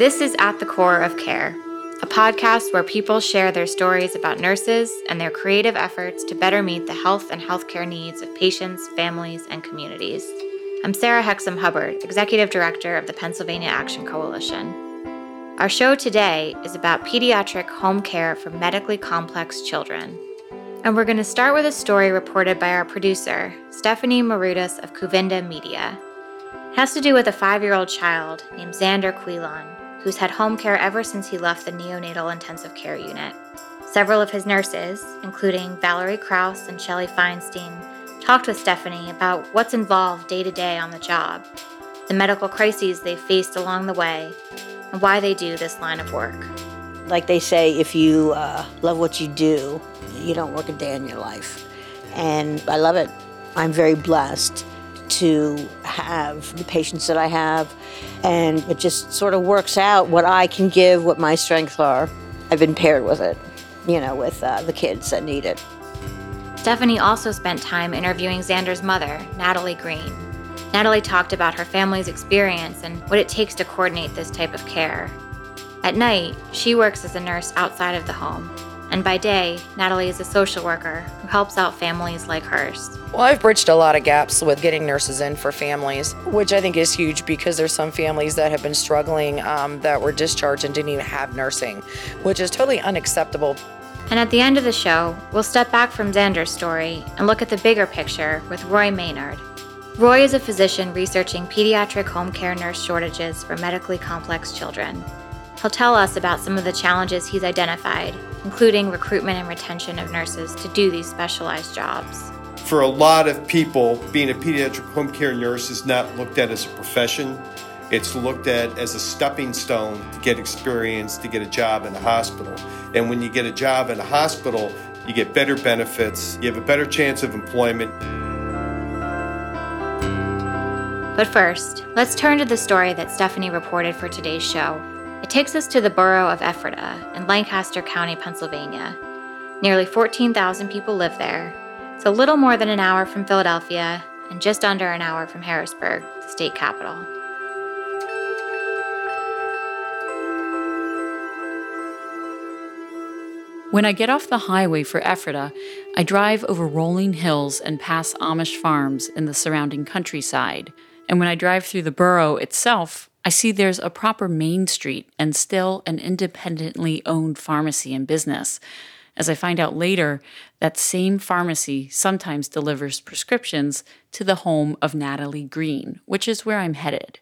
This is At the Core of Care, a podcast where people share their stories about nurses and their creative efforts to better meet the health and healthcare needs of patients, families, and communities. I'm Sarah Hexem Hubbard, Executive Director of the Pennsylvania Action Coalition. Our show today is about pediatric home care for medically complex children. And we're going to start with a story reported by our producer, Stephanie Marudas of Kouvenda Media. It has to do with a five year old child named Xander Quilon, who's had home care ever since he left the neonatal intensive care unit. Several of his nurses, including Valerie Kraus and Shelley Feinstein, talked with Stephanie about what's involved day to day on the job, the medical crises they faced along the way, and why they do this line of work. Like they say, if you uh, love what you do, you don't work a day in your life. And I love it. I'm very blessed to have the patients that I have. And it just sort of works out what I can give, what my strengths are. I've been paired with it, you know, with uh, the kids that need it. Stephanie also spent time interviewing Xander's mother, Natalie Green. Natalie talked about her family's experience and what it takes to coordinate this type of care. At night, she works as a nurse outside of the home, and by day, Natalie is a social worker who helps out families like hers. Well, I've bridged a lot of gaps with getting nurses in for families, which I think is huge because there's some families that have been struggling um, that were discharged and didn't even have nursing, which is totally unacceptable. And at the end of the show, we'll step back from Xander's story and look at the bigger picture with Roy Maynard. Roy is a physician researching pediatric home care nurse shortages for medically complex children. He'll tell us about some of the challenges he's identified, including recruitment and retention of nurses to do these specialized jobs. For a lot of people, being a pediatric home care nurse is not looked at as a profession. It's looked at as a stepping stone to get experience, to get a job in a hospital. And when you get a job in a hospital, you get better benefits, you have a better chance of employment. But first, let's turn to the story that Stephanie reported for today's show takes us to the borough of Ephrata in Lancaster County, Pennsylvania. Nearly 14,000 people live there. It's a little more than an hour from Philadelphia and just under an hour from Harrisburg, the state capital. When I get off the highway for Ephrata, I drive over rolling hills and pass Amish farms in the surrounding countryside. And when I drive through the borough itself, I see there's a proper main street and still an independently owned pharmacy and business. As I find out later, that same pharmacy sometimes delivers prescriptions to the home of Natalie Green, which is where I'm headed.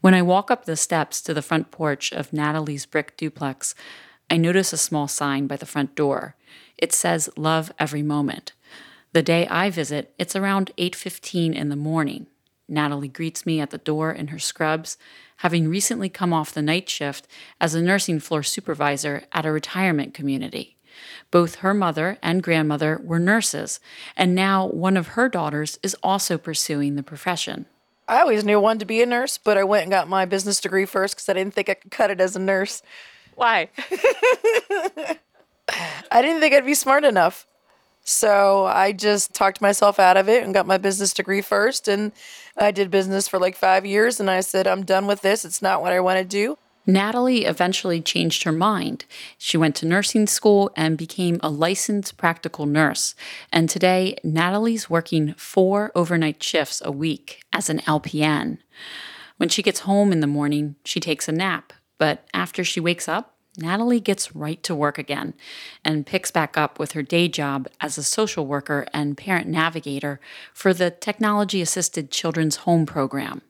When I walk up the steps to the front porch of Natalie's brick duplex, I notice a small sign by the front door. It says love every moment. The day I visit, it's around 8:15 in the morning. Natalie greets me at the door in her scrubs, having recently come off the night shift as a nursing floor supervisor at a retirement community. Both her mother and grandmother were nurses, and now one of her daughters is also pursuing the profession. I always knew I wanted to be a nurse, but I went and got my business degree first because I didn't think I could cut it as a nurse. Why? I didn't think I'd be smart enough. So I just talked myself out of it and got my business degree first. And I did business for like five years. And I said, I'm done with this. It's not what I want to do. Natalie eventually changed her mind. She went to nursing school and became a licensed practical nurse. And today, Natalie's working four overnight shifts a week as an LPN. When she gets home in the morning, she takes a nap. But after she wakes up, Natalie gets right to work again and picks back up with her day job as a social worker and parent navigator for the Technology Assisted Children's Home Program.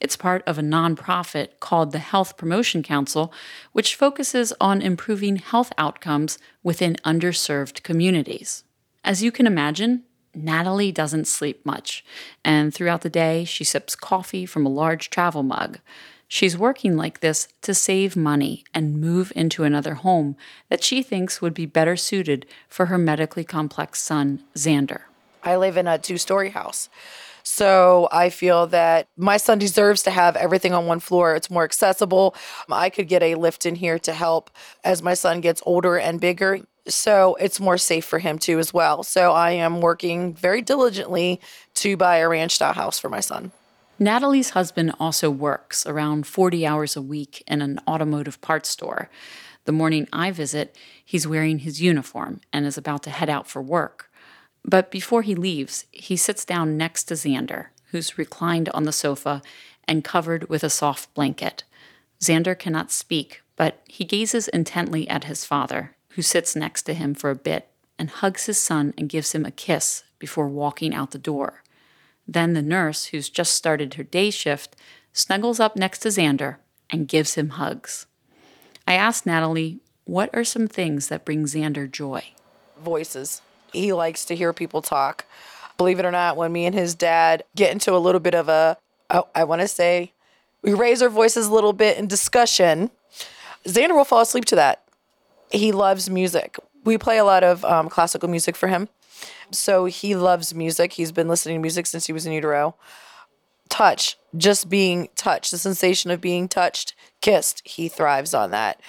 It's part of a nonprofit called the Health Promotion Council, which focuses on improving health outcomes within underserved communities. As you can imagine, Natalie doesn't sleep much, and throughout the day, she sips coffee from a large travel mug. She's working like this to save money and move into another home that she thinks would be better suited for her medically complex son, Xander. I live in a two story house. So I feel that my son deserves to have everything on one floor. It's more accessible. I could get a lift in here to help as my son gets older and bigger. So it's more safe for him too, as well. So I am working very diligently to buy a ranch style house for my son. Natalie's husband also works around 40 hours a week in an automotive parts store. The morning I visit, he's wearing his uniform and is about to head out for work. But before he leaves, he sits down next to Xander, who's reclined on the sofa and covered with a soft blanket. Xander cannot speak, but he gazes intently at his father, who sits next to him for a bit and hugs his son and gives him a kiss before walking out the door. Then the nurse, who's just started her day shift, snuggles up next to Xander and gives him hugs. I asked Natalie, what are some things that bring Xander joy? Voices. He likes to hear people talk. Believe it or not, when me and his dad get into a little bit of a, oh, I want to say, we raise our voices a little bit in discussion, Xander will fall asleep to that. He loves music. We play a lot of um, classical music for him. So he loves music. He's been listening to music since he was in utero. Touch, just being touched, the sensation of being touched, kissed, he thrives on that.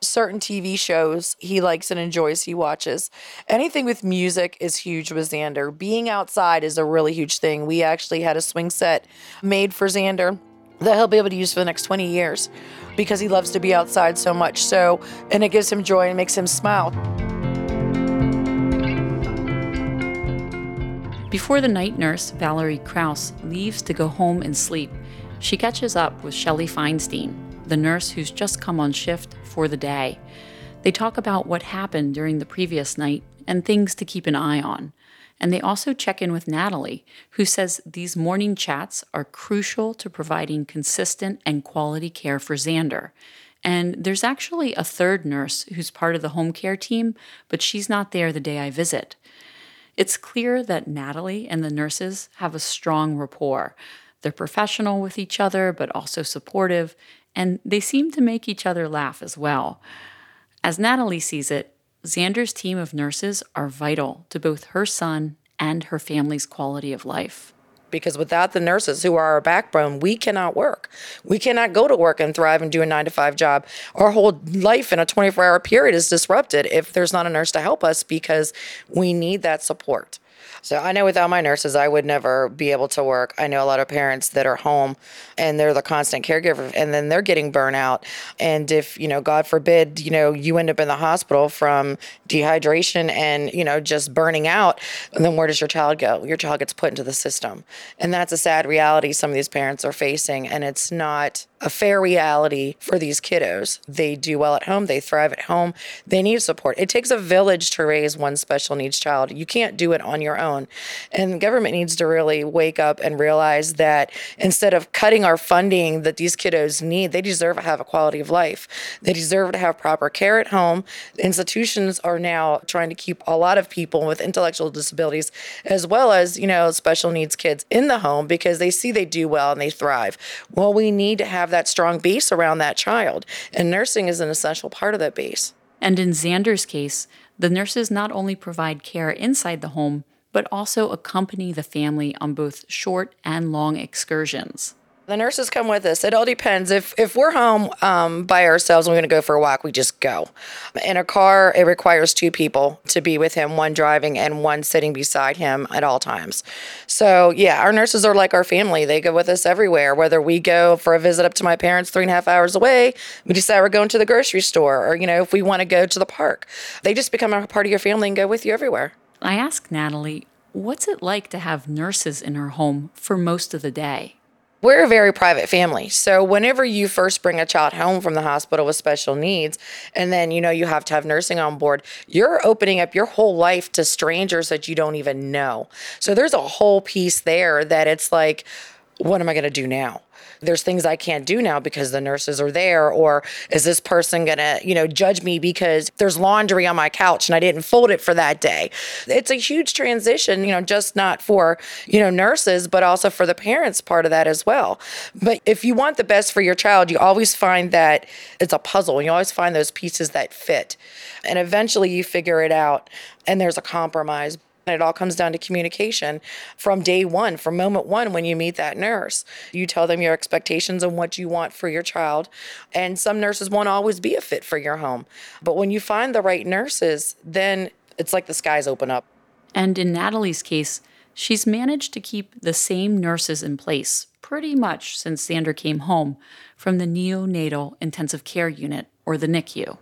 Certain TV shows he likes and enjoys, he watches. Anything with music is huge with Xander. Being outside is a really huge thing. We actually had a swing set made for Xander that he'll be able to use for the next 20 years because he loves to be outside so much. So, and it gives him joy and makes him smile. Before the night nurse, Valerie Kraus, leaves to go home and sleep, she catches up with Shelley Feinstein, the nurse who's just come on shift for the day. They talk about what happened during the previous night and things to keep an eye on. And they also check in with Natalie, who says these morning chats are crucial to providing consistent and quality care for Xander. And there's actually a third nurse who's part of the home care team, but she's not there the day I visit. It's clear that Natalie and the nurses have a strong rapport. They're professional with each other, but also supportive, and they seem to make each other laugh as well. As Natalie sees it, Xander's team of nurses are vital to both her son and her family's quality of life because without the nurses who are our backbone, we cannot work. We cannot go to work and thrive and do a nine to five job. Our whole life in a 24 hour period is disrupted if there's not a nurse to help us because we need that support. So I know without my nurses, I would never be able to work. I know a lot of parents that are home and they're the constant caregiver and then they're getting burnout. And if, you know, God forbid, you know, you end up in the hospital from dehydration and, you know, just burning out, then where does your child go? Your child gets put into the system. And that's a sad reality some of these parents are facing. And it's not a fair reality for these kiddos. They do well at home, they thrive at home, they need support. It takes a village to raise one special needs child. You can't do it on your own. And the government needs to really wake up and realize that instead of cutting our funding that these kiddos need, they deserve to have a quality of life. They deserve to have proper care at home. Institutions are now trying to keep a lot of people with intellectual disabilities as well as, you know, special needs kids in the home because they see they do well and they thrive. Well, we need to have have that strong base around that child. And nursing is an essential part of that base. And in Xander's case, the nurses not only provide care inside the home, but also accompany the family on both short and long excursions. The nurses come with us. It all depends. If if we're home um, by ourselves and we're going to go for a walk, we just go. In a car, it requires two people to be with him, one driving and one sitting beside him at all times. So yeah, our nurses are like our family. They go with us everywhere. Whether we go for a visit up to my parents three and a half hours away, we decide we're going to the grocery store, or you know, if we want to go to the park, they just become a part of your family and go with you everywhere. I asked Natalie, what's it like to have nurses in her home for most of the day? We're a very private family. So whenever you first bring a child home from the hospital with special needs and then you know you have to have nursing on board, you're opening up your whole life to strangers that you don't even know. So there's a whole piece there that it's like what am I going to do now? There's things I can't do now because the nurses are there or is this person to, you know, judge me because there's laundry on my couch and I didn't fold it for that day. It's a huge transition, you know, just not for, you know, nurses but also for the parents part of that as well. But if you want the best for your child, you always find that it's a puzzle. You always find those pieces that fit. And eventually you figure it out and there's a compromise it all comes down to communication from day one, from moment one when you meet that nurse. You tell them your expectations and what you want for your child. And some nurses won't always be a fit for your home. But when you find the right nurses, then it's like the skies open up. And in Natalie's case, she's managed to keep the same nurses in place pretty much since Xander came home from the neonatal intensive care unit, or the NICU.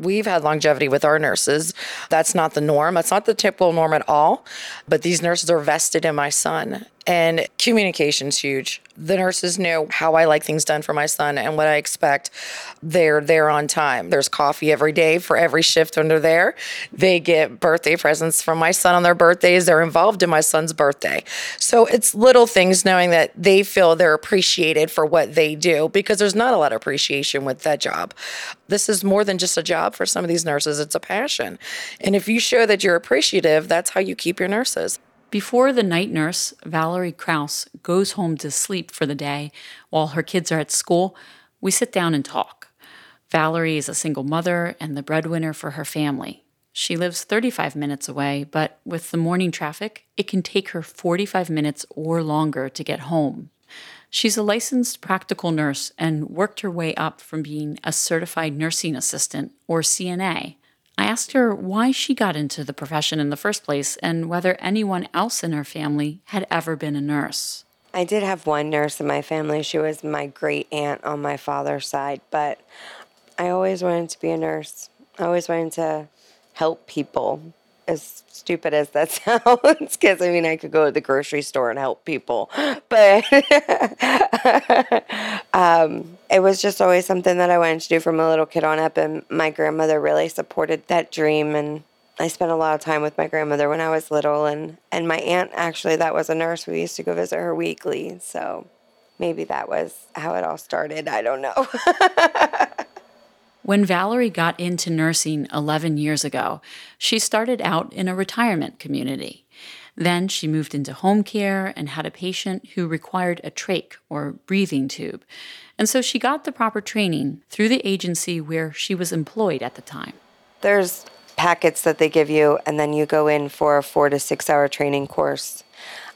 We've had longevity with our nurses. That's not the norm. That's not the typical norm at all. But these nurses are vested in my son. And communication's huge. The nurses know how I like things done for my son and what I expect. They're there on time. There's coffee every day for every shift when they're there. They get birthday presents from my son on their birthdays. They're involved in my son's birthday. So it's little things knowing that they feel they're appreciated for what they do because there's not a lot of appreciation with that job. This is more than just a job for some of these nurses, it's a passion. And if you show that you're appreciative, that's how you keep your nurses. Before the night nurse, Valerie Kraus, goes home to sleep for the day while her kids are at school, we sit down and talk. Valerie is a single mother and the breadwinner for her family. She lives 35 minutes away, but with the morning traffic, it can take her 45 minutes or longer to get home. She's a licensed practical nurse and worked her way up from being a certified nursing assistant, or CNA, I asked her why she got into the profession in the first place and whether anyone else in her family had ever been a nurse. I did have one nurse in my family. She was my great aunt on my father's side, but I always wanted to be a nurse. I always wanted to help people as stupid as that sounds, because I mean, I could go to the grocery store and help people, but um, it was just always something that I wanted to do from a little kid on up. And my grandmother really supported that dream. And I spent a lot of time with my grandmother when I was little. And, and my aunt, actually, that was a nurse. We used to go visit her weekly. So maybe that was how it all started. I don't know. When Valerie got into nursing 11 years ago, she started out in a retirement community. Then she moved into home care and had a patient who required a trach or breathing tube. And so she got the proper training through the agency where she was employed at the time. There's packets that they give you, and then you go in for a four to six hour training course.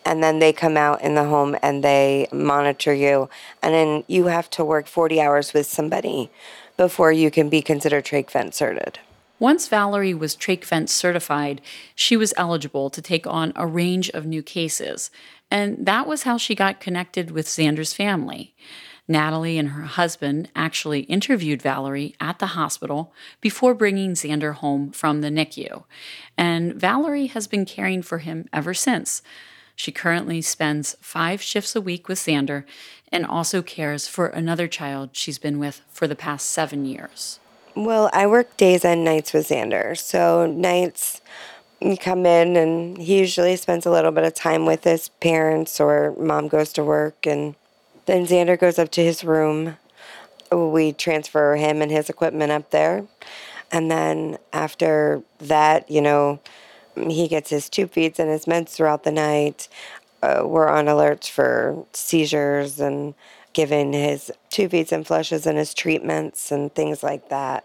And then they come out in the home and they monitor you. And then you have to work 40 hours with somebody before you can be considered trach vent. Once Valerie was trach vent certified, she was eligible to take on a range of new cases, and that was how she got connected with Xander's family. Natalie and her husband actually interviewed Valerie at the hospital before bringing Xander home from the NICU, and Valerie has been caring for him ever since. She currently spends five shifts a week with Xander and also cares for another child she's been with for the past seven years. Well, I work days and nights with Xander. So, nights, you come in, and he usually spends a little bit of time with his parents, or mom goes to work, and then Xander goes up to his room. We transfer him and his equipment up there. And then after that, you know, he gets his tube feeds and his meds throughout the night. Uh, we're on alerts for seizures and given his tube feeds and flushes and his treatments and things like that.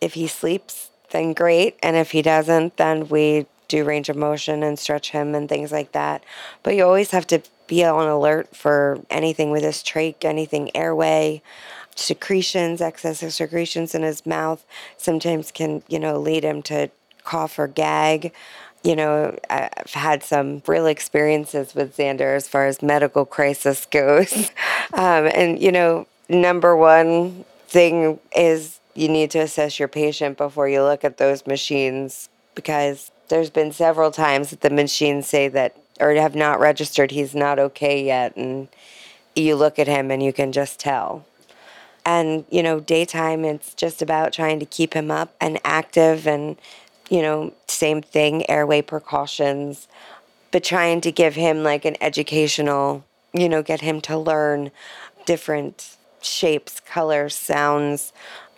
If he sleeps, then great. And if he doesn't, then we do range of motion and stretch him and things like that. But you always have to be on alert for anything with his trach, anything airway, secretions, excess secretions in his mouth sometimes can, you know, lead him to cough or gag. You know, I've had some real experiences with Xander as far as medical crisis goes. um, and, you know, number one thing is you need to assess your patient before you look at those machines because there's been several times that the machines say that or have not registered he's not okay yet and you look at him and you can just tell and you know daytime it's just about trying to keep him up and active and you know, same thing, airway precautions, but trying to give him like an educational, you know, get him to learn different shapes, colors, sounds.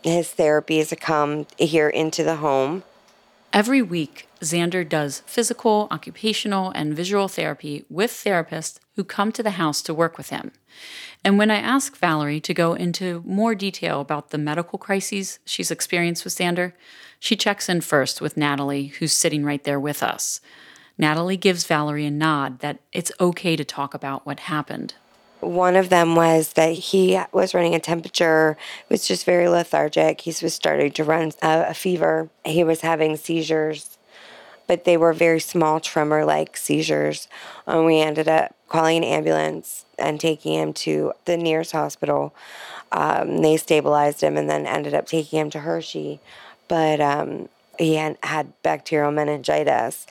His therapies come here into the home. Every week, Xander does physical, occupational, and visual therapy with therapists who come to the house to work with him. And when I ask Valerie to go into more detail about the medical crises she's experienced with Xander, she checks in first with Natalie, who's sitting right there with us. Natalie gives Valerie a nod that it's okay to talk about what happened. One of them was that he was running a temperature, was just very lethargic. He was starting to run a, a fever. He was having seizures, but they were very small tremor like seizures. And we ended up calling an ambulance and taking him to the nearest hospital. Um, they stabilized him and then ended up taking him to Hershey. But um, he had, had bacterial meningitis.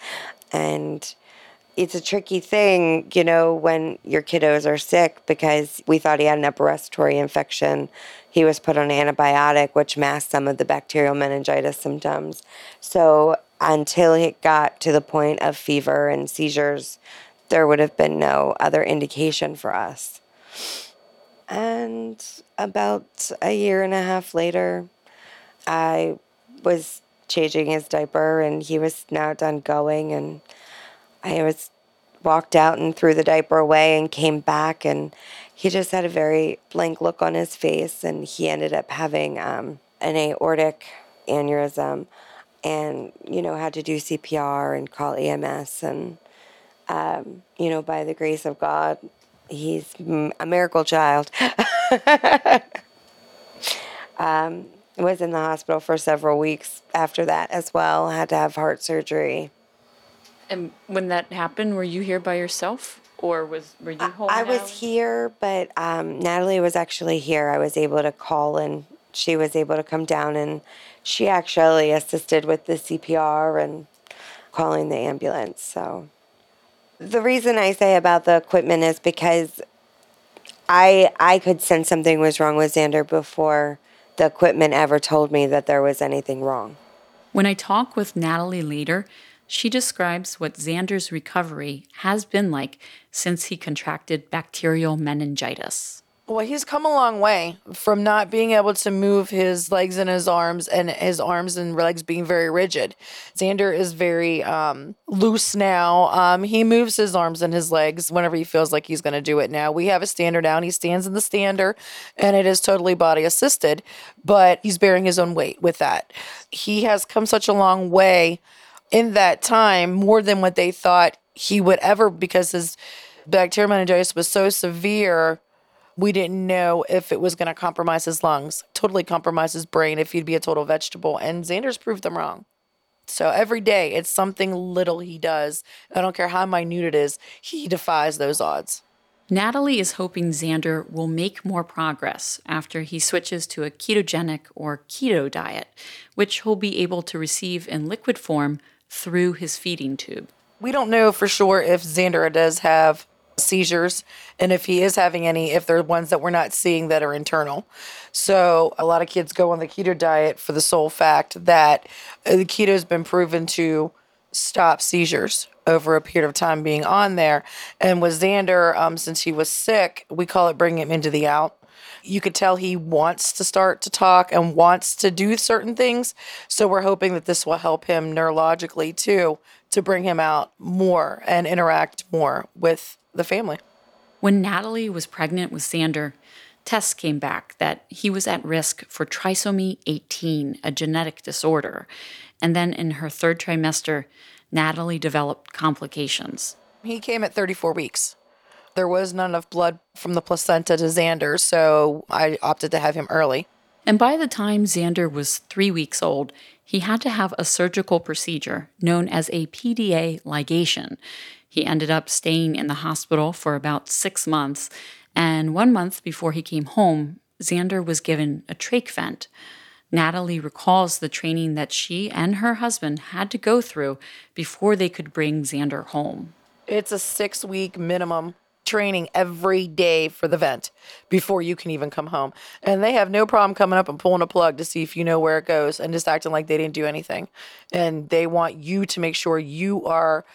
And it's a tricky thing, you know, when your kiddos are sick because we thought he had an upper respiratory infection. He was put on an antibiotic, which masked some of the bacterial meningitis symptoms. So until it got to the point of fever and seizures, there would have been no other indication for us. And about a year and a half later, I was changing his diaper and he was now done going and I was walked out and threw the diaper away and came back and he just had a very blank look on his face and he ended up having um, an aortic aneurysm and you know had to do CPR and call EMS and um, you know by the grace of God he's a miracle child um, was in the hospital for several weeks after that as well had to have heart surgery and when that happened, were you here by yourself, or was were you home? I was here, but um, Natalie was actually here. I was able to call, and she was able to come down, and she actually assisted with the CPR and calling the ambulance. So, the reason I say about the equipment is because I I could sense something was wrong with Xander before the equipment ever told me that there was anything wrong. When I talk with Natalie later, she describes what Xander's recovery has been like since he contracted bacterial meningitis. Well, he's come a long way from not being able to move his legs and his arms, and his arms and legs being very rigid. Xander is very um, loose now. Um, he moves his arms and his legs whenever he feels like he's going to do it now. We have a stander down. He stands in the stander, and it is totally body assisted, but he's bearing his own weight with that. He has come such a long way in that time more than what they thought he would ever because his bacterial meningitis was so severe we didn't know if it was going to compromise his lungs totally compromise his brain if he'd be a total vegetable and xander's proved them wrong. So every day it's something little he does. I don't care how minute it is he defies those odds. Natalie is hoping Xander will make more progress after he switches to a ketogenic or keto diet, which he'll be able to receive in liquid form through his feeding tube. We don't know for sure if Xander does have seizures and if he is having any, if they're ones that we're not seeing that are internal. So a lot of kids go on the keto diet for the sole fact that uh, the keto has been proven to stop seizures over a period of time being on there. And with Xander, um, since he was sick, we call it bringing him into the out you could tell he wants to start to talk and wants to do certain things. So we're hoping that this will help him neurologically too to bring him out more and interact more with the family. When Natalie was pregnant with Xander, tests came back that he was at risk for trisomy 18, a genetic disorder. And then in her third trimester, Natalie developed complications. He came at 34 weeks. There was none of blood from the placenta to Xander, so I opted to have him early. And by the time Xander was three weeks old, he had to have a surgical procedure known as a PDA ligation. He ended up staying in the hospital for about six months, and one month before he came home, Xander was given a trach vent. Natalie recalls the training that she and her husband had to go through before they could bring Xander home. It's a six week minimum training every day for the vent before you can even come home. And they have no problem coming up and pulling a plug to see if you know where it goes and just acting like they didn't do anything. And they want you to make sure you are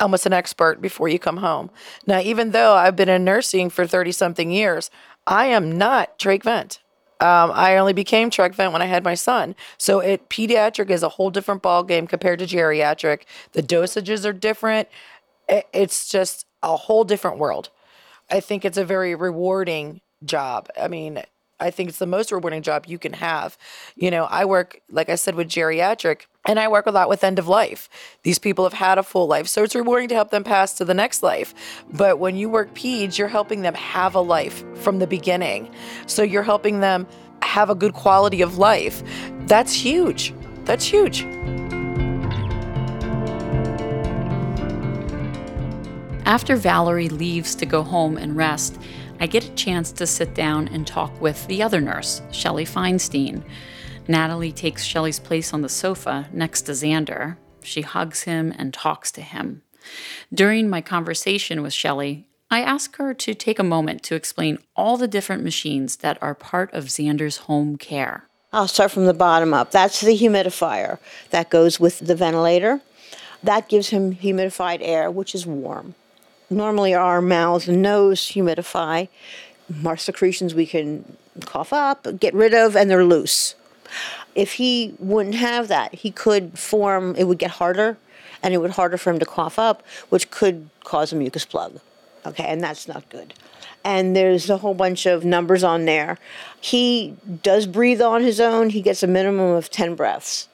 almost an expert before you come home. Now, even though I've been in nursing for 30 something years, I am not trach vent. Um, I only became trach vent when I had my son. So it pediatric is a whole different ball game compared to geriatric. The dosages are different. It's just a whole different world. I think it's a very rewarding job. I mean, I think it's the most rewarding job you can have. You know, I work, like I said, with geriatric, and I work a lot with end of life. These people have had a full life, so it's rewarding to help them pass to the next life. But when you work peds, you're helping them have a life from the beginning. So you're helping them have a good quality of life. That's huge. That's huge. After Valerie leaves to go home and rest, I get a chance to sit down and talk with the other nurse, Shelley Feinstein. Natalie takes Shelley's place on the sofa next to Xander. She hugs him and talks to him. During my conversation with Shelley, I ask her to take a moment to explain all the different machines that are part of Xander's home care. I'll start from the bottom up. That's the humidifier that goes with the ventilator. That gives him humidified air, which is warm. Normally, our mouths and nose humidify. Our secretions we can cough up, get rid of, and they're loose. If he wouldn't have that, he could form, it would get harder, and it would harder for him to cough up, which could cause a mucus plug. Okay, and that's not good. And there's a whole bunch of numbers on there. He does breathe on his own, he gets a minimum of 10 breaths.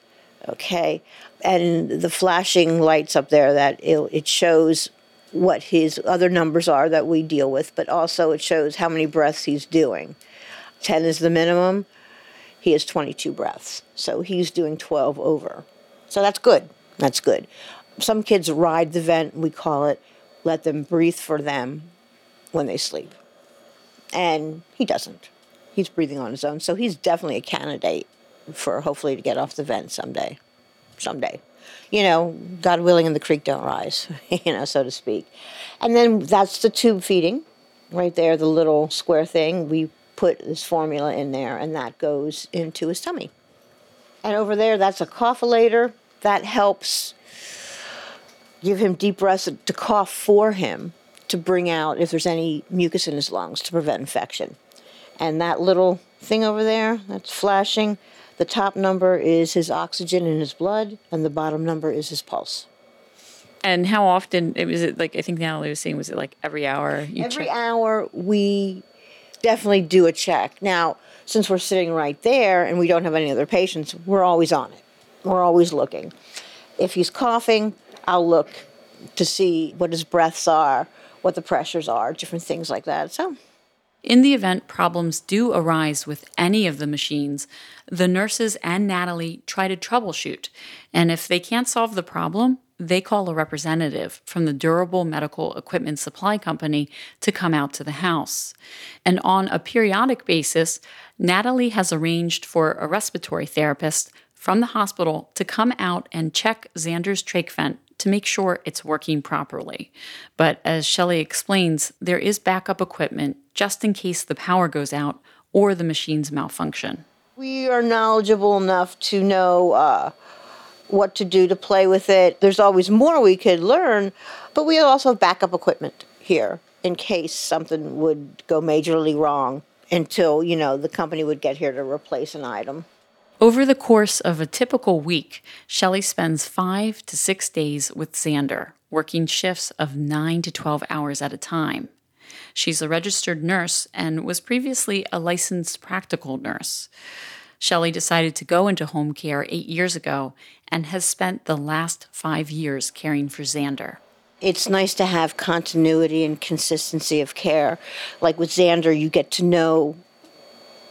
Okay, and the flashing lights up there that it, it shows what his other numbers are that we deal with, but also it shows how many breaths he's doing. 10 is the minimum. He has 22 breaths. So he's doing 12 over. So that's good. That's good. Some kids ride the vent, we call it, let them breathe for them when they sleep. And he doesn't. He's breathing on his own. So he's definitely a candidate for hopefully to get off the vent someday. Someday you know, God willing, and the creek don't rise, you know, so to speak. And then that's the tube feeding, right there, the little square thing. We put this formula in there, and that goes into his tummy. And over there, that's a cougholator that helps give him deep breaths to cough for him to bring out if there's any mucus in his lungs to prevent infection. And that little thing over there that's flashing, the top number is his oxygen in his blood, and the bottom number is his pulse. And how often was it like I think Natalie was saying was it like every hour? You every check? hour we definitely do a check. Now, since we're sitting right there and we don't have any other patients, we're always on it. We're always looking. If he's coughing, I'll look to see what his breaths are, what the pressures are, different things like that. So in the event problems do arise with any of the machines, the nurses and Natalie try to troubleshoot. And if they can't solve the problem, they call a representative from the Durable Medical Equipment Supply Company to come out to the house. And on a periodic basis, Natalie has arranged for a respiratory therapist from the hospital to come out and check Xander's trach vent to make sure it's working properly. But as Shelley explains, there is backup equipment just in case the power goes out or the machines malfunction. We are knowledgeable enough to know uh, what to do to play with it. There's always more we could learn, but we also have backup equipment here in case something would go majorly wrong until, you know, the company would get here to replace an item. Over the course of a typical week, Shelley spends five to six days with Xander, working shifts of 9 to 12 hours at a time. She's a registered nurse and was previously a licensed practical nurse. Shelley decided to go into home care eight years ago and has spent the last five years caring for Xander. It's nice to have continuity and consistency of care. Like with Xander, you get to know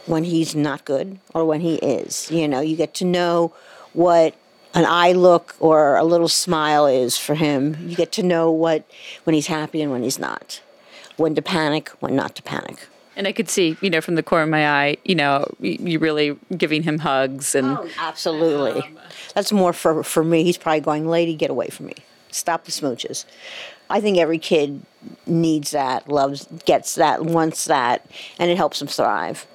when he's not good or when he is. You know, you get to know what an eye look or a little smile is for him. You get to know what when he's happy and when he's not. When to panic, when not to panic. And I could see, you know, from the corner of my eye, you know, you really giving him hugs and oh, absolutely. Um, That's more for for me. He's probably going, "Lady, get away from me. Stop the smooches." I think every kid needs that, loves, gets that, wants that, and it helps them thrive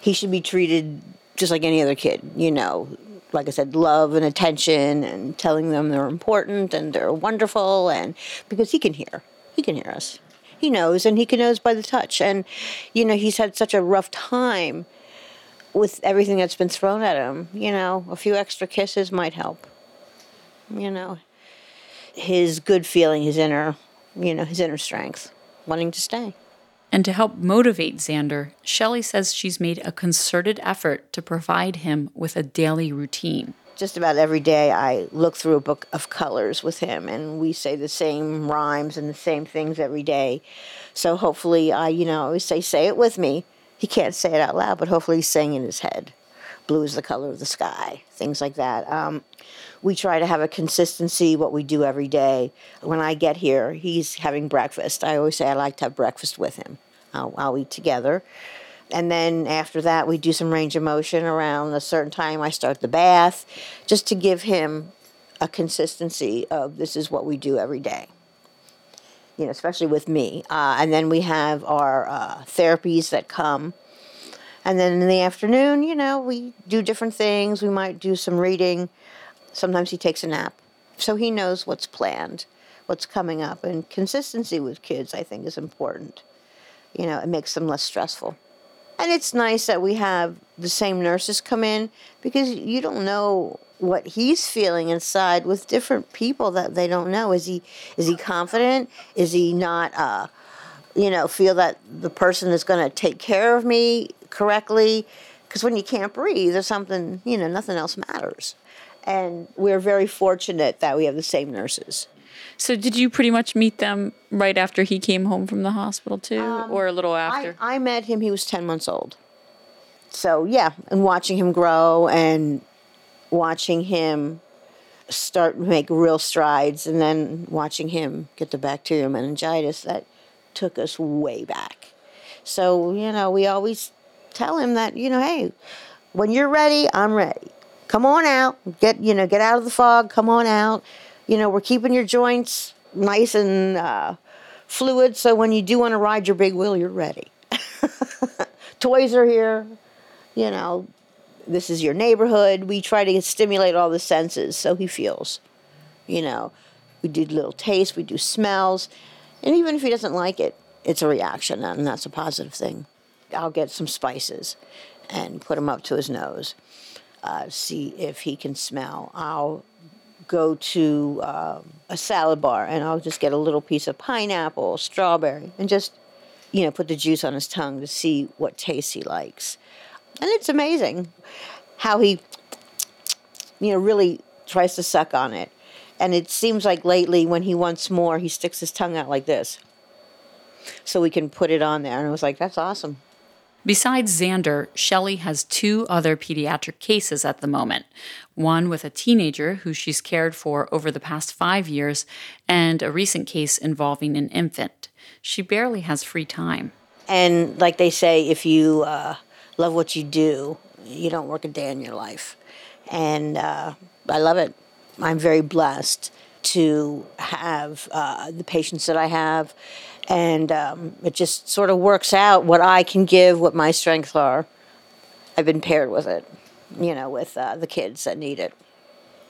he should be treated just like any other kid, you know, like I said, love and attention and telling them they're important and they're wonderful and because he can hear. He can hear us. He knows and he can knows by the touch. And, you know, he's had such a rough time with everything that's been thrown at him. You know, a few extra kisses might help. You know. His good feeling, his inner you know, his inner strength, wanting to stay. And to help motivate Xander, Shelley says she's made a concerted effort to provide him with a daily routine. Just about every day, I look through a book of colors with him, and we say the same rhymes and the same things every day. So hopefully, I, you know, always say, say it with me. He can't say it out loud, but hopefully he's saying in his head. blue is the color of the sky, things like that. Um, we try to have a consistency what we do every day. When I get here, he's having breakfast. I always say I like to have breakfast with him. I'll, I'll eat together. And then after that, we do some range of motion around a certain time. I start the bath just to give him a consistency of this is what we do every day. You know, especially with me. Uh, and then we have our uh, therapies that come. And then in the afternoon, you know, we do different things. We might do some reading. Sometimes he takes a nap. So he knows what's planned, what's coming up. And consistency with kids, I think, is important. You know, it makes them less stressful. And it's nice that we have the same nurses come in because you don't know what he's feeling inside with different people that they don't know. Is he is he confident? Is he not uh, you know, feel that the person is going to take care of me correctly? Because when you can't breathe or something, you know, nothing else matters. And we're very fortunate that we have the same nurses. So did you pretty much meet them right after he came home from the hospital too, um, or a little after? I, I met him, he was 10 months old. So, yeah, and watching him grow and watching him start to make real strides and then watching him get the bacterial meningitis that took us way back. So, you know, we always tell him that, you know, hey, when you're ready, I'm ready. Come on out. Get, you know, get out of the fog. Come on out. You know, we're keeping your joints nice and uh, fluid so when you do want to ride your big wheel, you're ready. Toys are here. You know, this is your neighborhood. We try to stimulate all the senses so he feels. You know, we do little tastes, we do smells. And even if he doesn't like it, it's a reaction, and that's a positive thing. I'll get some spices and put them up to his nose, uh, see if he can smell. I'll go to um, a salad bar and I'll just get a little piece of pineapple, strawberry, and just, you know, put the juice on his tongue to see what taste he likes. And it's amazing how he, you know, really tries to suck on it. And it seems like lately, when he wants more, he sticks his tongue out like this. So we can put it on there. And I was like, that's awesome. Besides Xander, Shelley has two other pediatric cases at the moment one with a teenager who she's cared for over the past five years, and a recent case involving an infant. She barely has free time. And like they say, if you uh, love what you do, you don't work a day in your life. And uh, I love it. I'm very blessed to have uh, the patients that I have. And um, it just sort of works out what I can give, what my strengths are. I've been paired with it, you know, with uh, the kids that need it.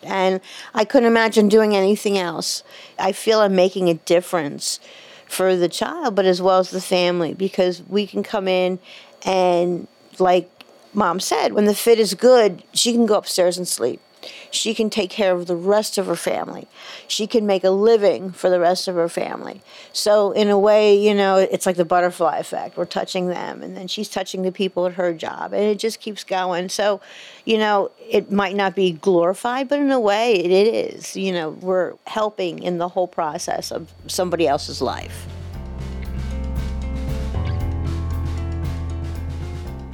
And I couldn't imagine doing anything else. I feel I'm making a difference for the child, but as well as the family, because we can come in and, like mom said, when the fit is good, she can go upstairs and sleep. She can take care of the rest of her family. She can make a living for the rest of her family. So, in a way, you know, it's like the butterfly effect. We're touching them, and then she's touching the people at her job, and it just keeps going. So, you know, it might not be glorified, but in a way, it is. You know, we're helping in the whole process of somebody else's life.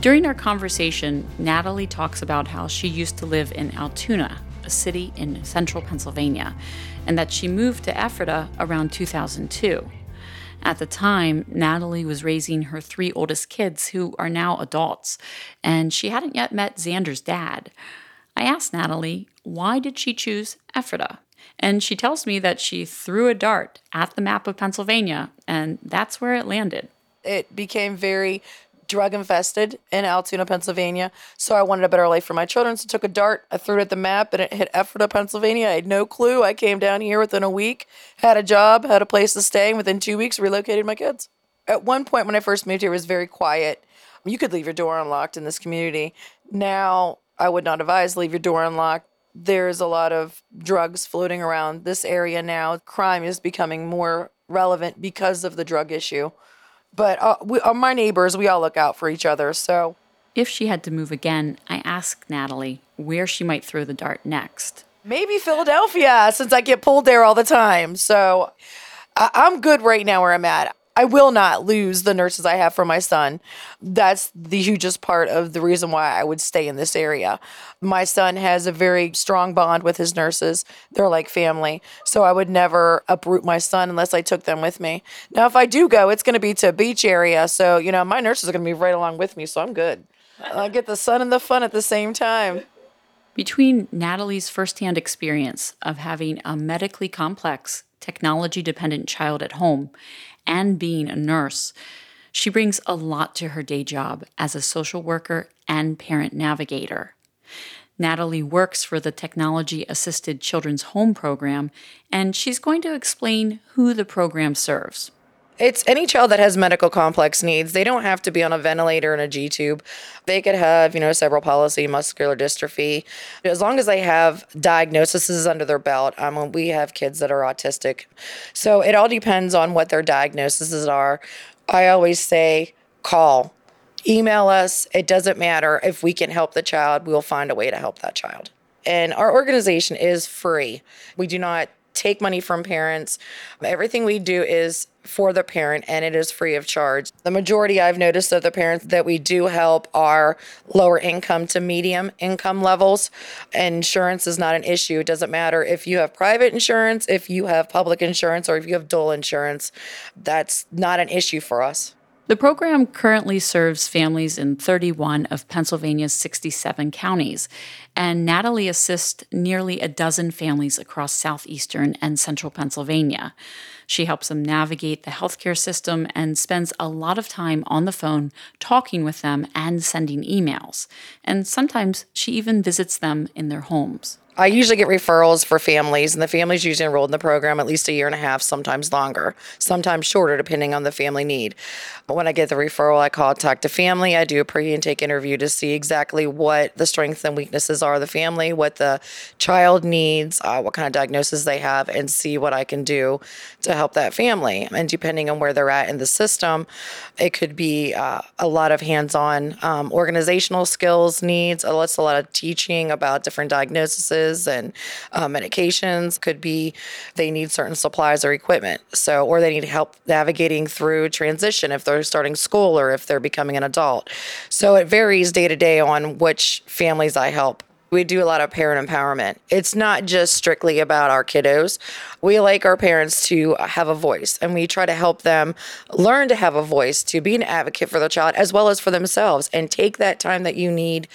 During our conversation, Natalie talks about how she used to live in Altoona, a city in central Pennsylvania, and that she moved to Ephrata around 2002. At the time, Natalie was raising her three oldest kids, who are now adults, and she hadn't yet met Xander's dad. I asked Natalie, why did she choose Ephrata? And she tells me that she threw a dart at the map of Pennsylvania, and that's where it landed. It became very drug infested in Altoona, Pennsylvania. So I wanted a better life for my children. So I took a dart, I threw it at the map, and it hit Ephrata, Pennsylvania. I had no clue. I came down here within a week, had a job, had a place to stay, and within two weeks, relocated my kids. At one point, when I first moved here, it was very quiet. You could leave your door unlocked in this community. Now, I would not advise leave your door unlocked. There's a lot of drugs floating around this area now. Crime is becoming more relevant because of the drug issue but uh, we, uh, my neighbors, we all look out for each other. So, if she had to move again, I asked Natalie where she might throw the dart next. Maybe Philadelphia, since I get pulled there all the time. So, I- I'm good right now where I'm at. I will not lose the nurses I have for my son. That's the hugest part of the reason why I would stay in this area. My son has a very strong bond with his nurses. They're like family. So I would never uproot my son unless I took them with me. Now, if I do go, it's going to be to a beach area. So, you know, my nurses are going to be right along with me. So I'm good. I get the sun and the fun at the same time. Between Natalie's firsthand experience of having a medically complex, technology dependent child at home and being a nurse, she brings a lot to her day job as a social worker and parent navigator. Natalie works for the Technology Assisted Children's Home Program, and she's going to explain who the program serves. It's any child that has medical complex needs. They don't have to be on a ventilator and a G tube. They could have, you know, cerebral palsy, muscular dystrophy. As long as they have diagnoses under their belt. Um, we have kids that are autistic. So it all depends on what their diagnoses are. I always say call, email us. It doesn't matter. If we can help the child, we'll find a way to help that child. And our organization is free. We do not take money from parents. Everything we do is for the parent and it is free of charge. The majority I've noticed of the parents that we do help are lower income to medium income levels. Insurance is not an issue. It doesn't matter if you have private insurance, if you have public insurance, or if you have dual insurance. That's not an issue for us. The program currently serves families in 31 of Pennsylvania's 67 counties, and Natalie assists nearly a dozen families across southeastern and central Pennsylvania. She helps them navigate the healthcare system and spends a lot of time on the phone talking with them and sending emails. And sometimes she even visits them in their homes. I usually get referrals for families, and the families usually enrolled in the program at least a year and a half, sometimes longer, sometimes shorter, depending on the family need. But when I get the referral, I contact the family. I do a pre intake interview to see exactly what the strengths and weaknesses are of the family, what the child needs, uh, what kind of diagnosis they have, and see what I can do to help that family. And depending on where they're at in the system, it could be uh, a lot of hands on um, organizational skills needs, a lot of teaching about different diagnoses and uh, medications. Could be they need certain supplies or equipment. So, or they need help navigating through transition if they're starting school or if they're becoming an adult. So it varies day to day on which families I help we do a lot of parent empowerment. It's not just strictly about our kiddos. We like our parents to have a voice and we try to help them learn to have a voice, to be an advocate for their child as well as for themselves and take that time that you need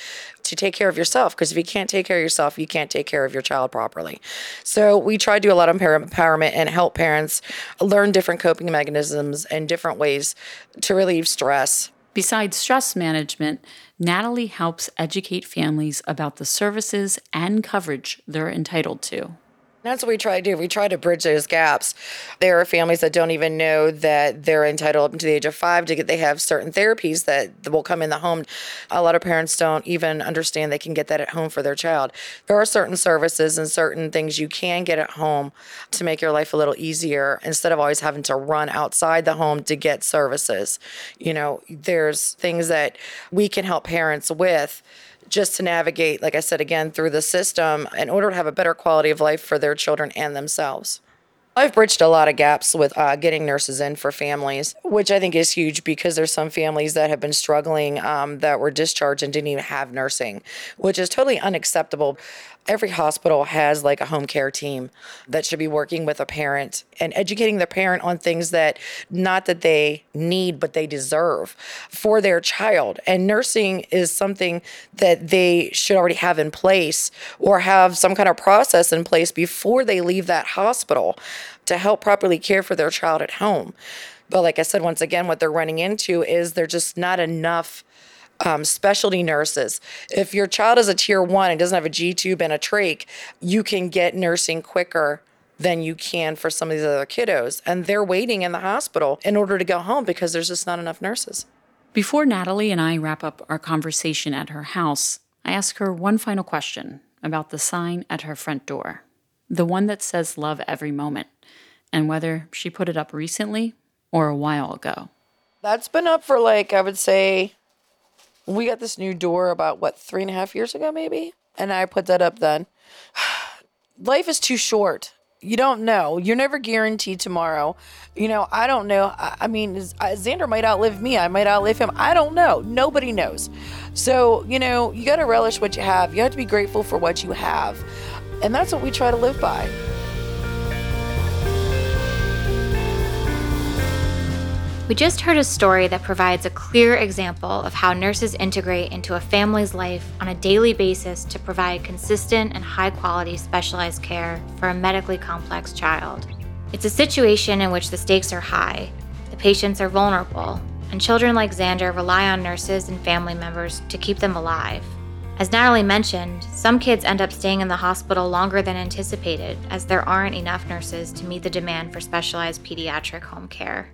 to take care of yourself because if you can't take care of yourself, you can't take care of your child properly. So we try to do a lot of empowerment and help parents learn different coping mechanisms and different ways to relieve stress. Besides stress management, Natalie helps educate families about the services and coverage they're entitled to. That's what we try to do. We try to bridge those gaps. There are families that don't even know that they're entitled up to the age of five to get, they have certain therapies that will come in the home. A lot of parents don't even understand they can get that at home for their child. There are certain services and certain things you can get at home to make your life a little easier instead of always having to run outside the home to get services. You know, there's things that we can help parents with just to navigate, like I said again, through the system in order to have a better quality of life for their children and themselves. I've bridged a lot of gaps with uh, getting nurses in for families, which I think is huge because there's some families that have been struggling um, that were discharged and didn't even have nursing, which is totally unacceptable every hospital has like a home care team that should be working with a parent and educating the parent on things that not that they need but they deserve for their child. And nursing is something that they should already have in place or have some kind of process in place before they leave that hospital to help properly care for their child at home. But like i said once again what they're running into is they're just not enough um, specialty nurses. If your child is a tier one and doesn't have a G tube and a trach, you can get nursing quicker than you can for some of these other kiddos. And they're waiting in the hospital in order to go home because there's just not enough nurses. Before Natalie and I wrap up our conversation at her house, I ask her one final question about the sign at her front door the one that says love every moment, and whether she put it up recently or a while ago. That's been up for like, I would say, we got this new door about what three and a half years ago maybe and i put that up then life is too short You don't know. You're never guaranteed tomorrow. You know, I don't know. I, I mean, uh, Xander might outlive me. I might outlive him. I don't know. Nobody knows. So, you know, you got to relish what you have. You have to be grateful for what you have. And that's what we try to live by. We just heard a story that provides a clear example of how nurses integrate into a family's life on a daily basis to provide consistent and high quality specialized care for a medically complex child. It's a situation in which the stakes are high, the patients are vulnerable, and children like Xander rely on nurses and family members to keep them alive. As Natalie mentioned, some kids end up staying in the hospital longer than anticipated as there aren't enough nurses to meet the demand for specialized pediatric home care.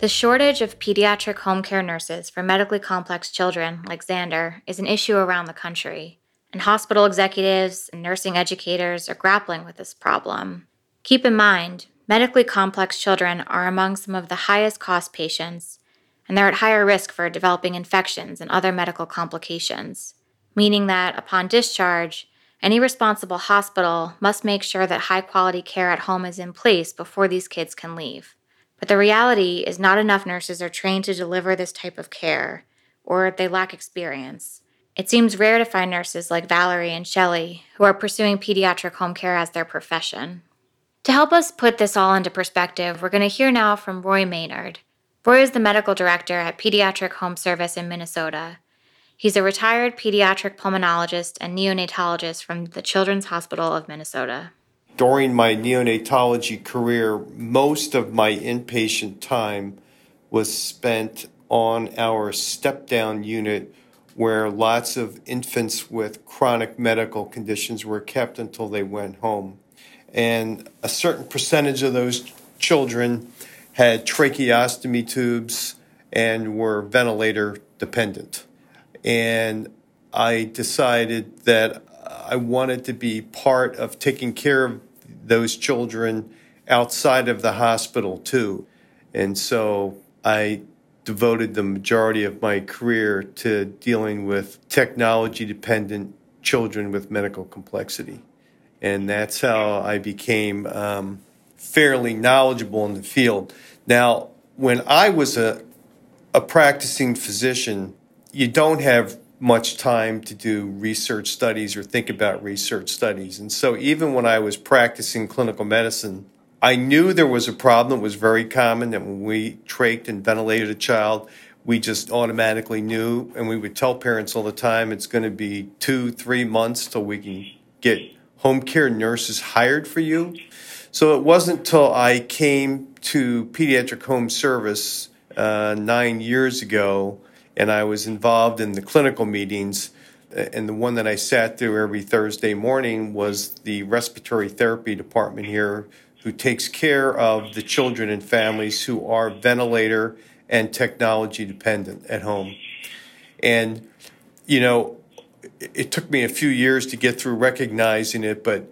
The shortage of pediatric home care nurses for medically complex children like Xander is an issue around the country, and hospital executives and nursing educators are grappling with this problem. Keep in mind, medically complex children are among some of the highest cost patients, and they're at higher risk for developing infections and other medical complications, meaning that upon discharge, any responsible hospital must make sure that high quality care at home is in place before these kids can leave. But the reality is, not enough nurses are trained to deliver this type of care, or they lack experience. It seems rare to find nurses like Valerie and Shelley who are pursuing pediatric home care as their profession. To help us put this all into perspective, we're going to hear now from Roy Maynard. Roy is the medical director at Pediatric Home Service in Minnesota. He's a retired pediatric pulmonologist and neonatologist from the Children's Hospital of Minnesota during my neonatology career, most of my inpatient time was spent on our step down unit where lots of infants with chronic medical conditions were kept until they went home. And a certain percentage of those children had tracheostomy tubes and were ventilator dependent. And I decided that I wanted to be part of taking care of those children outside of the hospital too. And so I devoted the majority of my career to dealing with technology dependent children with medical complexity. And that's how I became um, fairly knowledgeable in the field. Now, when I was a, a practicing physician, you don't have much time to do research studies or think about research studies. And so even when I was practicing clinical medicine, I knew there was a problem that was very common that when we trached and ventilated a child, we just automatically knew, and we would tell parents all the time it's going to be two, three months till we can get home care nurses hired for you. So it wasn't until I came to pediatric home service uh, nine years ago and I was involved in the clinical meetings. Uh, and the one that I sat through every Thursday morning was the respiratory therapy department here, who takes care of the children and families who are ventilator and technology dependent at home. And, you know, it took me a few years to get through recognizing it, but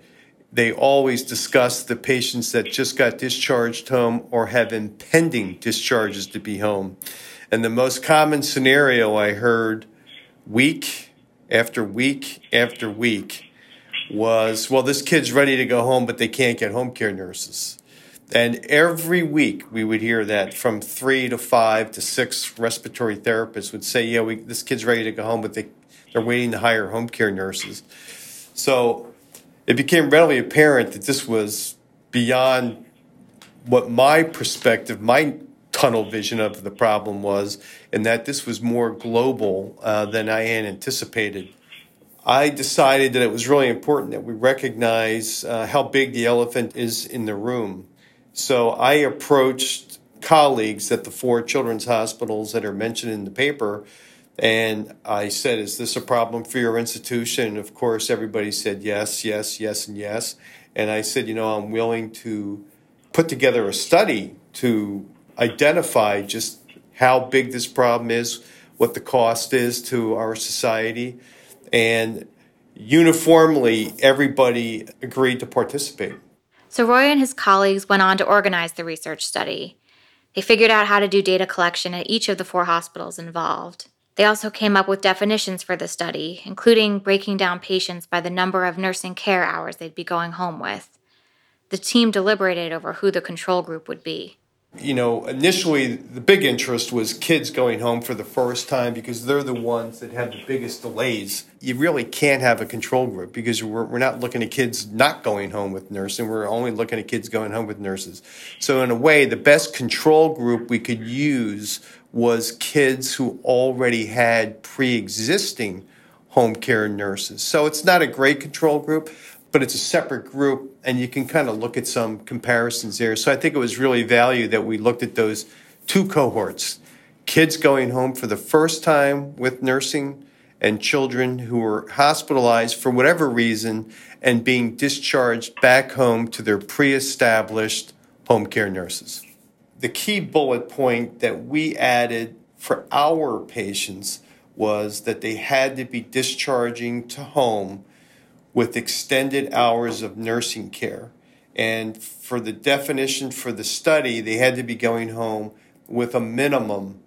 they always discuss the patients that just got discharged home or have impending discharges to be home. And the most common scenario I heard week after week after week was, well, this kid's ready to go home, but they can't get home care nurses. And every week we would hear that from three to five to six respiratory therapists would say, yeah, we, this kid's ready to go home, but they, they're waiting to hire home care nurses. So it became readily apparent that this was beyond what my perspective, my tunnel vision of the problem was, and that this was more global uh, than I had anticipated. I decided that it was really important that we recognize uh, how big the elephant is in the room. So I approached colleagues at the four children's hospitals that are mentioned in the paper. And I said, Is this a problem for your institution? And of course, everybody said yes, yes, yes, and yes. And I said, You know, I'm willing to put together a study to identify just how big this problem is, what the cost is to our society, and uniformly everybody agreed to participate. So Roy and his colleagues went on to organize the research study. They figured out how to do data collection at each of the four hospitals involved. They also came up with definitions for the study, including breaking down patients by the number of nursing care hours they'd be going home with. the team deliberated over who the control group would be you know, initially the big interest was kids going home for the first time because they're the ones that have the biggest delays. You really can't have a control group because we're, we're not looking at kids not going home with nursing. We're only looking at kids going home with nurses. So, in a way, the best control group we could use was kids who already had pre existing home care nurses. So, it's not a great control group, but it's a separate group and you can kind of look at some comparisons there. So I think it was really value that we looked at those two cohorts kids going home for the first time with nursing and children who were hospitalized for whatever reason and being discharged back home to their pre established home care nurses. The key bullet point that we added for our patients was that they had to be discharging to home with extended hours of nursing care. And for the definition for the study, they had to be going home with a minimum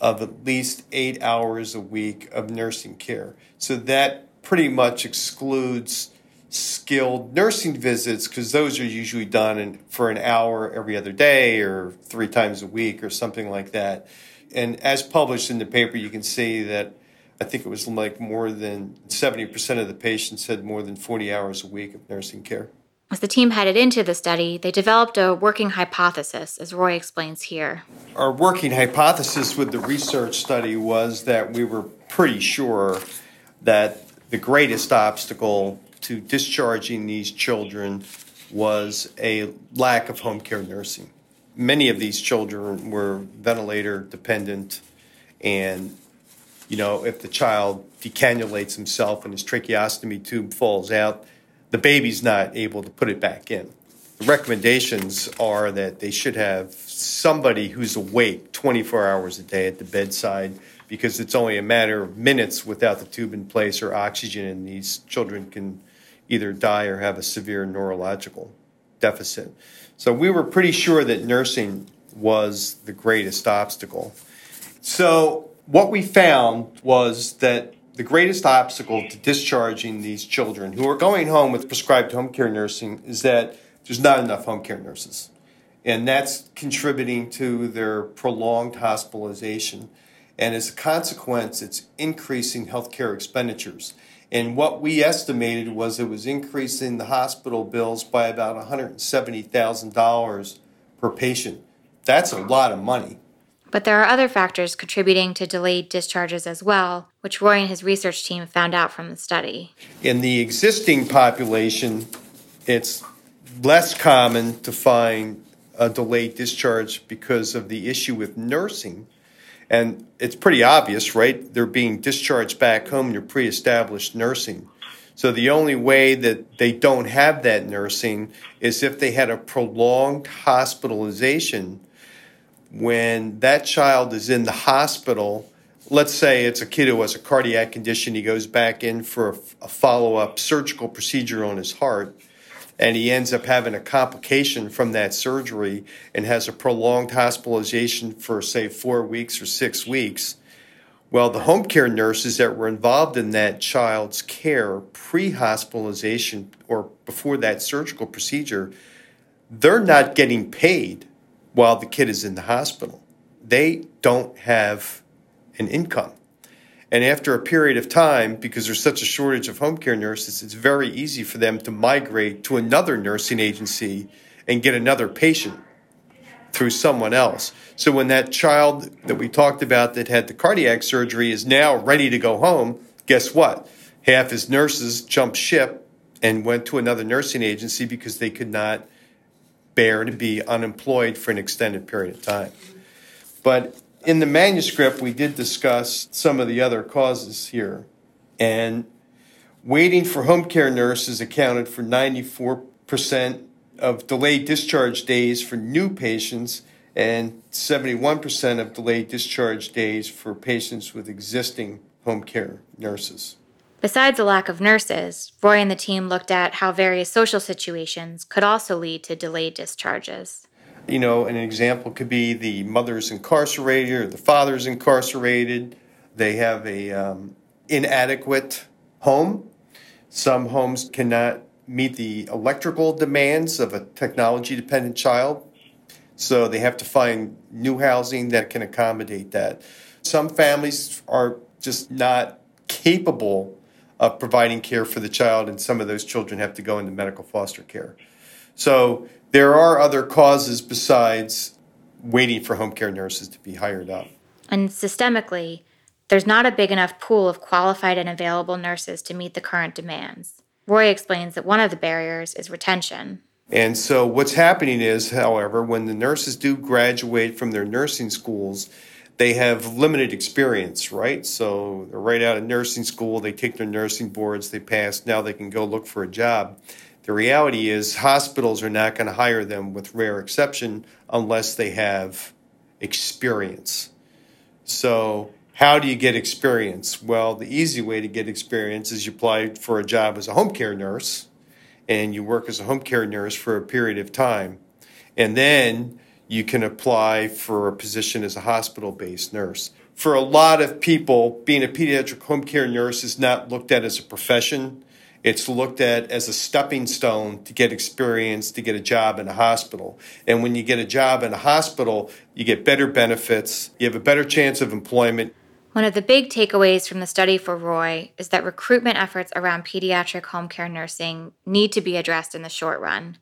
of at least eight hours a week of nursing care. So that pretty much excludes skilled nursing visits because those are usually done in, for an hour every other day or three times a week or something like that. And as published in the paper, you can see that I think it was like more than 70% of the patients had more than 40 hours a week of nursing care. As the team headed into the study, they developed a working hypothesis, as Roy explains here. Our working hypothesis with the research study was that we were pretty sure that the greatest obstacle to discharging these children was a lack of home care nursing. Many of these children were ventilator dependent and you know, if the child decannulates himself and his tracheostomy tube falls out, the baby's not able to put it back in. The recommendations are that they should have somebody who's awake 24 hours a day at the bedside because it's only a matter of minutes without the tube in place or oxygen, and these children can either die or have a severe neurological deficit. So we were pretty sure that nursing was the greatest obstacle. So what we found was that the greatest obstacle to discharging these children who are going home with prescribed home care nursing is that there's not enough home care nurses. And that's contributing to their prolonged hospitalization. And as a consequence, it's increasing healthcare expenditures. And what we estimated was it was increasing the hospital bills by about $170,000 per patient. That's a lot of money. But there are other factors contributing to delayed discharges as well, which Roy and his research team found out from the study. In the existing population, it's less common to find a delayed discharge because of the issue with nursing. And it's pretty obvious, right? They're being discharged back home your pre established nursing. So the only way that they don't have that nursing is if they had a prolonged hospitalization when that child is in the hospital, let's say it's a kid who has a cardiac condition, he goes back in for a, a follow up surgical procedure on his heart, and he ends up having a complication from that surgery and has a prolonged hospitalization for, say, four weeks or six weeks. Well, the home care nurses that were involved in that child's care pre hospitalization or before that surgical procedure, they're not getting paid while the kid is in the hospital. They don't have an income. And after a period of time, because there's such a shortage of home care nurses, it's very easy for them to migrate to another nursing agency and get another patient through someone else. So when that child that we talked about that had the cardiac surgery is now ready to go home, guess what? Half his nurses jumped ship and went to another nursing agency because they could not bear to be unemployed for an extended period of time. But in the manuscript, we did discuss some of the other causes here. And waiting for home care nurses accounted for 94% of delayed discharge days for new patients and 71% of delayed discharge days for patients with existing home care nurses. Besides a lack of nurses, Roy and the team looked at how various social situations could also lead to delayed discharges. You know, an example could be the mother's incarcerated or the father's incarcerated. They have a um, inadequate home. Some homes cannot meet the electrical demands of a technology dependent child. So they have to find new housing that can accommodate that. Some families are just not capable of providing care for the child, and some of those children have to go into medical foster care. So there are other causes besides waiting for home care nurses to be hired up. And systemically, there's not a big enough pool of qualified and available nurses to meet the current demands. Roy explains that one of the barriers is retention. And so, what's happening is, however, when the nurses do graduate from their nursing schools, they have limited experience, right? So, they're right out of nursing school, they take their nursing boards, they pass, now they can go look for a job. The reality is, hospitals are not going to hire them with rare exception unless they have experience. So, how do you get experience? Well, the easy way to get experience is you apply for a job as a home care nurse and you work as a home care nurse for a period of time. And then you can apply for a position as a hospital based nurse. For a lot of people, being a pediatric home care nurse is not looked at as a profession. It's looked at as a stepping stone to get experience to get a job in a hospital. And when you get a job in a hospital, you get better benefits, you have a better chance of employment, one of the big takeaways from the study for Roy is that recruitment efforts around pediatric home care nursing need to be addressed in the short run.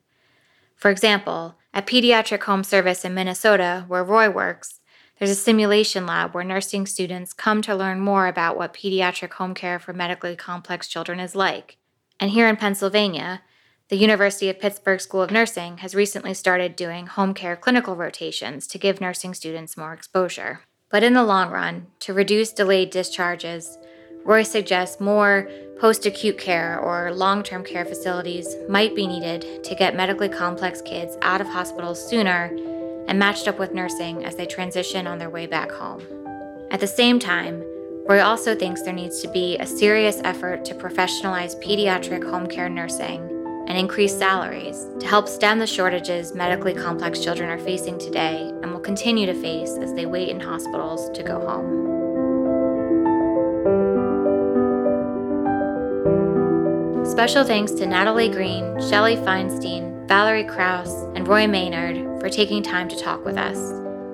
For example, at Pediatric Home Service in Minnesota, where Roy works, there's a simulation lab where nursing students come to learn more about what pediatric home care for medically complex children is like. And here in Pennsylvania, the University of Pittsburgh School of Nursing has recently started doing home care clinical rotations to give nursing students more exposure. But in the long run, to reduce delayed discharges, Roy suggests more post acute care or long term care facilities might be needed to get medically complex kids out of hospitals sooner and matched up with nursing as they transition on their way back home. At the same time, Roy also thinks there needs to be a serious effort to professionalize pediatric home care nursing and increase salaries to help stem the shortages medically complex children are facing today and will continue to face as they wait in hospitals to go home. Special thanks to Natalie Green, Shelley Feinstein, Valerie Kraus, and Roy Maynard for taking time to talk with us.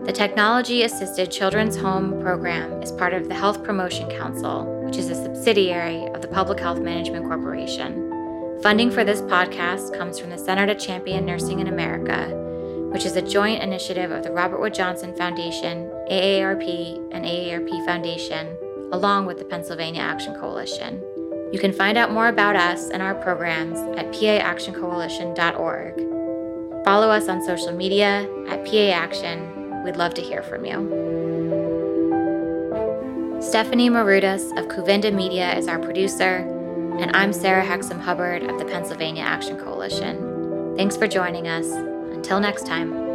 The Technology Assisted Children's Home program is part of the Health Promotion Council, which is a subsidiary of the Public Health Management Corporation. Funding for this podcast comes from the Center to Champion Nursing in America, which is a joint initiative of the Robert Wood Johnson Foundation, AARP, and AARP Foundation, along with the Pennsylvania Action Coalition. You can find out more about us and our programs at paactioncoalition.org. Follow us on social media at PA Action. We'd love to hear from you. Stephanie Marudas of Kouvenda Media is our producer and I'm Sarah Hexem Hubbard of the Pennsylvania Action Coalition. Thanks for joining us. Until next time.